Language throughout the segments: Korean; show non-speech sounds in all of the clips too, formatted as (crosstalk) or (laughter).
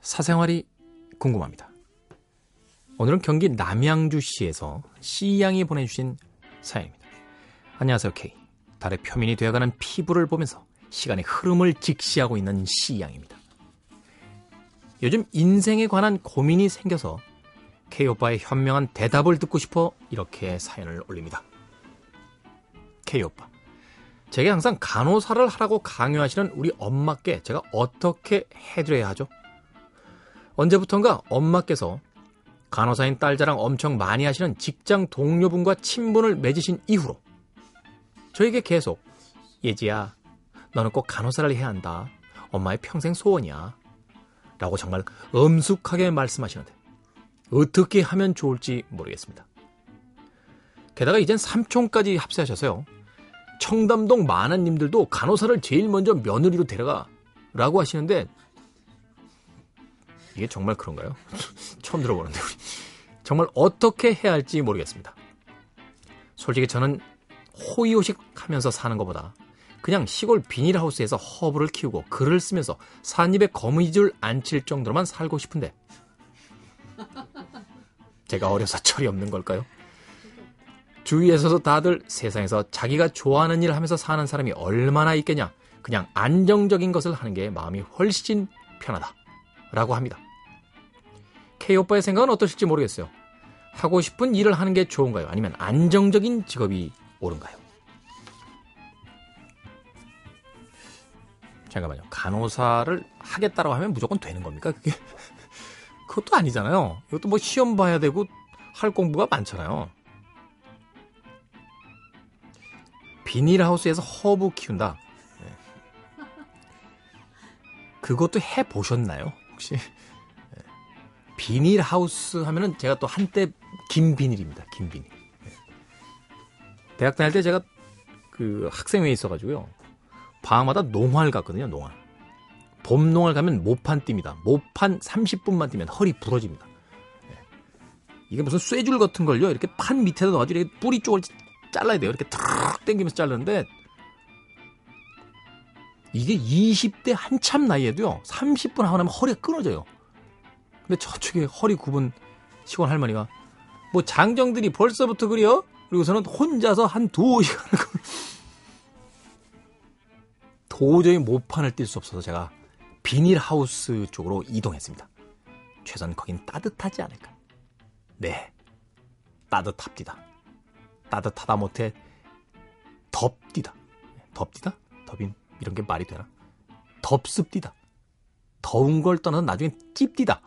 사생활이 궁금합니다. 오늘은 경기 남양주시에서 C양이 보내주신 사연입니다. 안녕하세요, K. 달의 표면이 되어가는 피부를 보면서 시간의 흐름을 직시하고 있는 C양입니다. 요즘 인생에 관한 고민이 생겨서 K오빠의 현명한 대답을 듣고 싶어 이렇게 사연을 올립니다. K오빠. 제게 항상 간호사를 하라고 강요하시는 우리 엄마께 제가 어떻게 해드려야 하죠? 언제부턴가 엄마께서 간호사인 딸 자랑 엄청 많이 하시는 직장 동료분과 친분을 맺으신 이후로 저에게 계속 예지야 너는 꼭 간호사를 해야 한다. 엄마의 평생 소원이야. 라고 정말 엄숙하게 말씀하시는데 어떻게 하면 좋을지 모르겠습니다. 게다가 이젠 삼촌까지 합세하셔서요. 청담동 만화님들도 간호사를 제일 먼저 며느리로 데려가 라고 하시는데 이게 정말 그런가요? (laughs) 처음 들어보는데 우리 정말 어떻게 해야 할지 모르겠습니다. 솔직히 저는 호의호식 하면서 사는 것보다 그냥 시골 비닐하우스에서 허브를 키우고 글을 쓰면서 산입에 거미줄 안 칠 정도로만 살고 싶은데 제가 어려서 철이 없는 걸까요? 주위에서도 다들 세상에서 자기가 좋아하는 일을 하면서 사는 사람이 얼마나 있겠냐. 그냥 안정적인 것을 하는 게 마음이 훨씬 편하다. 라고 합니다. K오빠의 생각은 어떠실지 모르겠어요. 하고 싶은 일을 하는 게 좋은가요? 아니면 안정적인 직업이 옳은가요? 잠깐만요. 간호사를 하겠다라고 하면 무조건 되는 겁니까? 그게 (laughs) 그것도 아니잖아요. 이것도 뭐 시험 봐야 되고 할 공부가 많잖아요. 비닐하우스에서 허브 키운다. 네. 그것도 해 보셨나요? 혹시 네. 비닐하우스 하면은 제가 또 한때 김비닐입니다. 김비닐. 네. 대학 다닐 때 제가 그 학생회에 있어가지고요. 방학마다 농활 갔거든요. 농활. 봄 농활 가면 모판 뜁니다. 모판 30분만 뛰면 허리 부러집니다. 이게 무슨 쇠줄 같은 걸요. 이렇게 판 밑에다 넣어가지고 뿌리 쪽을 잘라야 돼요. 이렇게 탁 당기면서 자르는데 이게 20대 한참 나이에도요. 30분 하고 나면 허리가 끊어져요. 근데 저쪽에 허리 굽은 시골 할머니가 뭐 장정들이 벌써부터 그래요? 그리고서는 혼자서 한 두 (laughs) 시간을 도저히 모판을 뛸 수 없어서 제가 비닐하우스 쪽으로 이동했습니다. 최소한 거긴 따뜻하지 않을까. 네, 따뜻합니다. 따뜻하다 못해 덥디다. 덥디다? 덥인 이런 게 말이 되나? 덥습디다. 더운 걸 떠나서 나중에 찝디다.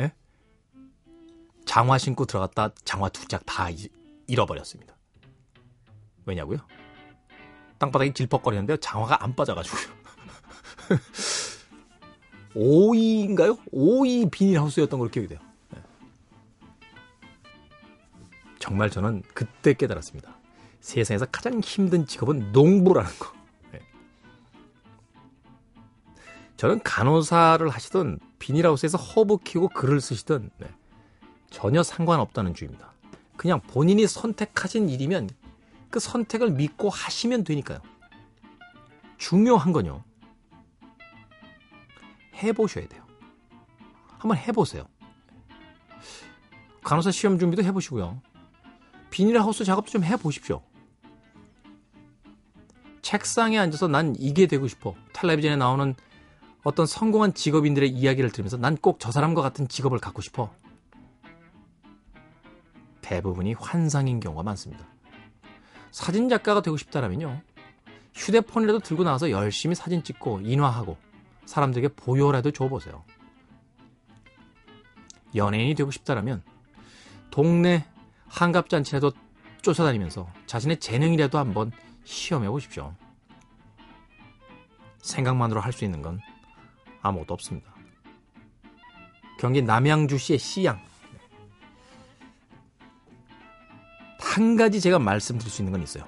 예? 장화 신고 들어갔다 장화 두 짝 다 잃어버렸습니다. 왜냐고요? 땅바닥이 질퍽거리는데 장화가 안 빠져가지고요. (laughs) 오이인가요? 오이 비닐하우스였던 걸로 기억이 돼요. 네. 정말 저는 그때 깨달았습니다. 세상에서 가장 힘든 직업은 농부라는 거. 네. 저는 간호사를 하시던 비닐하우스에서 허브 키우고 글을 쓰시던 네. 전혀 상관없다는 주의입니다. 그냥 본인이 선택하신 일이면 그 선택을 믿고 하시면 되니까요. 중요한 건요. 해보셔야 돼요. 한번 해보세요. 간호사 시험 준비도 해보시고요. 비닐하우스 작업도 좀 해보십시오. 책상에 앉아서 난 이게 되고 싶어. 텔레비전에 나오는 어떤 성공한 직업인들의 이야기를 들으면서 난 꼭 저 사람과 같은 직업을 갖고 싶어. 대부분이 환상인 경우가 많습니다. 사진 작가가 되고 싶다라면요. 휴대폰이라도 들고 나와서 열심히 사진 찍고 인화하고 사람들에게 보여라도 줘보세요. 연예인이 되고 싶다라면 동네 한갑잔치라도 쫓아다니면서 자신의 재능이라도 한번 시험해 보십시오. 생각만으로 할 수 있는 건 아무것도 없습니다. 경기 남양주시의 시양. 한 가지 제가 말씀드릴 수 있는 건 있어요.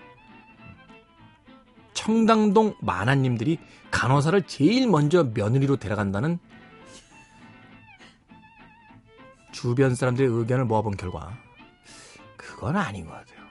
청담동 만화님들이 간호사를 제일 먼저 며느리로 데려간다는 주변 사람들의 의견을 모아본 결과 그건 아닌 것 같아요.